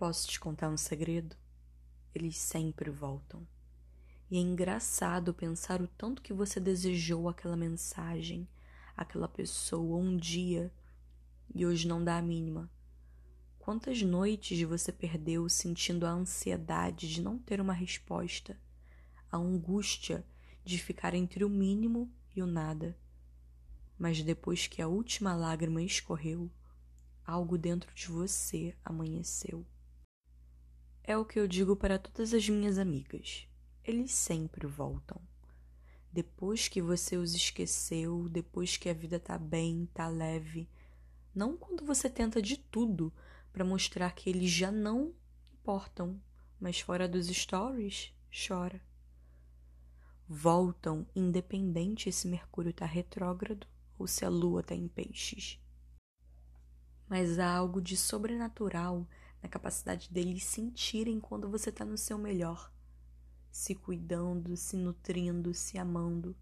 Posso te contar um segredo? Eles sempre voltam. E é engraçado pensar o tanto que você desejou aquela mensagem, aquela pessoa um dia e hoje não dá a mínima. Quantas noites você perdeu sentindo a ansiedade de não ter uma resposta, a angústia de ficar entre o mínimo e o nada? Mas depois que a última lágrima escorreu, algo dentro de você amanheceu. É o que eu digo para todas as minhas amigas. Eles sempre voltam. Depois que você os esqueceu, depois que a vida tá bem, tá leve, não quando você tenta de tudo para mostrar que eles já não importam, mas fora dos stories, chora. Voltam independente se Mercúrio está retrógrado ou se a Lua está em peixes. Mas há algo de sobrenatural na capacidade deles sentirem quando você está no seu melhor, se cuidando, se nutrindo, se amando,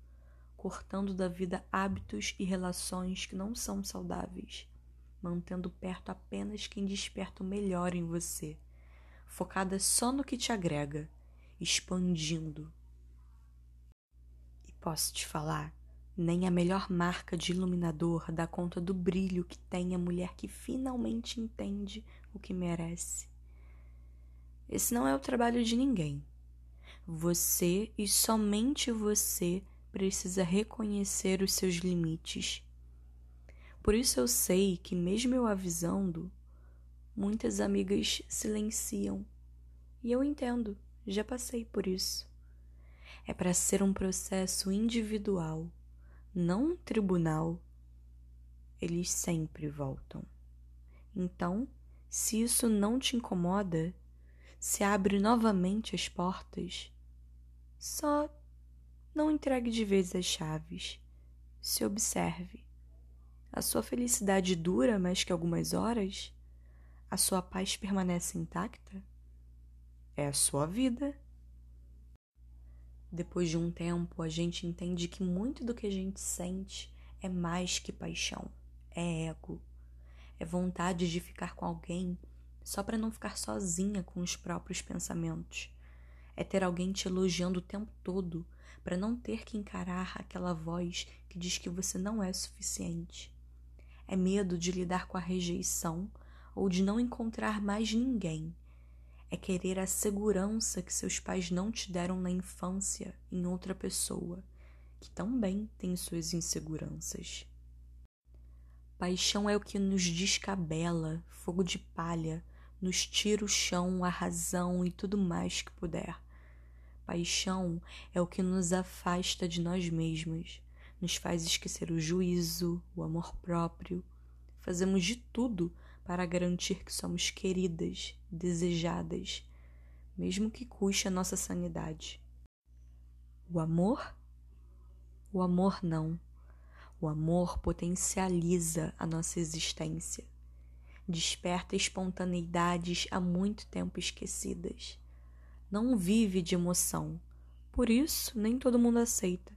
cortando da vida hábitos e relações que não são saudáveis mantendo perto apenas quem desperta o melhor em você, focada só no que te agrega, expandindo. E posso te falar, nem a melhor marca de iluminador dá conta do brilho que tem a mulher que finalmente entende o que merece. Esse não é o trabalho de ninguém. Você e somente você precisa reconhecer os seus limites por isso eu sei que, mesmo eu avisando, muitas amigas silenciam. E eu entendo, já passei por isso. É para ser um processo individual, não um tribunal. Eles sempre voltam. Então, se isso não te incomoda, se abre novamente as portas, só não entregue de vez as chaves. Se observe. A sua felicidade dura mais que algumas horas? A sua paz permanece intacta? É a sua vida. Depois de um tempo, a gente entende que muito do que a gente sente é mais que paixão, é ego, é vontade de ficar com alguém só para não ficar sozinha com os próprios pensamentos, é ter alguém te elogiando o tempo todo para não ter que encarar aquela voz que diz que você não é suficiente é medo de lidar com a rejeição ou de não encontrar mais ninguém. É querer a segurança que seus pais não te deram na infância em outra pessoa, que também tem suas inseguranças. Paixão é o que nos descabela, fogo de palha, nos tira o chão, a razão e tudo mais que puder. Paixão é o que nos afasta de nós mesmos, nos faz esquecer o juízo, o amor próprio. Fazemos de tudo para garantir que somos queridas, desejadas, mesmo que custe a nossa sanidade. O amor? O amor não. O amor potencializa a nossa existência, desperta espontaneidades há muito tempo esquecidas. Não vive de emoção, por isso nem todo mundo aceita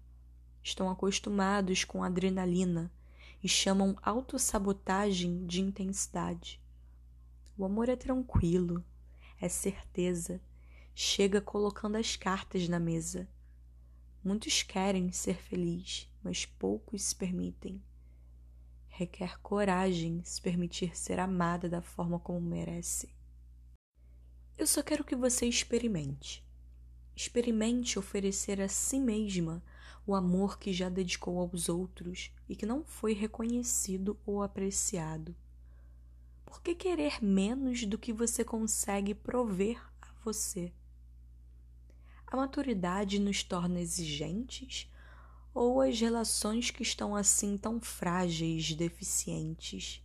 estão acostumados com adrenalina e chamam autossabotagem de intensidade. O amor é tranquilo, é certeza, chega colocando as cartas na mesa. Muitos querem ser felizes, mas poucos se permitem. Requer coragem se permitir ser amada da forma como merece. Eu só quero que você experimente. Experimente oferecer a si mesma o amor que já dedicou aos outros e que não foi reconhecido ou apreciado. Por que querer menos do que você consegue prover a você? A maturidade nos torna exigentes ou as relações que estão assim tão frágeis, deficientes?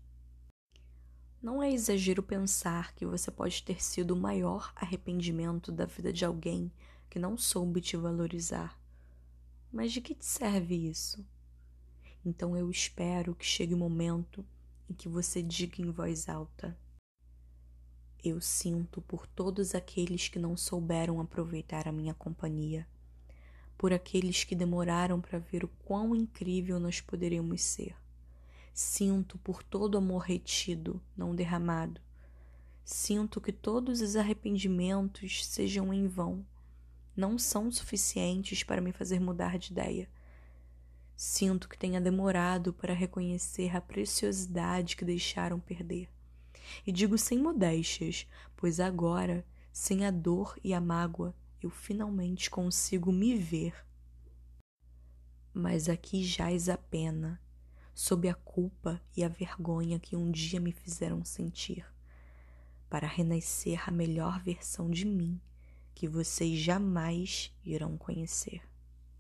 Não é exagero pensar que você pode ter sido o maior arrependimento da vida de alguém que não soube te valorizar. Mas de que te serve isso? Então eu espero que chegue o momento em que você diga em voz alta: Eu sinto por todos aqueles que não souberam aproveitar a minha companhia, por aqueles que demoraram para ver o quão incrível nós poderíamos ser. Sinto por todo amor retido, não derramado. Sinto que todos os arrependimentos sejam em vão, não são suficientes para me fazer mudar de ideia. Sinto que tenha demorado para reconhecer a preciosidade que deixaram perder. E digo sem modéstias, pois agora, sem a dor e a mágoa, eu finalmente consigo me ver. Mas aqui jaz a pena, sob a culpa e a vergonha que um dia me fizeram sentir para renascer a melhor versão de mim que vocês jamais irão conhecer.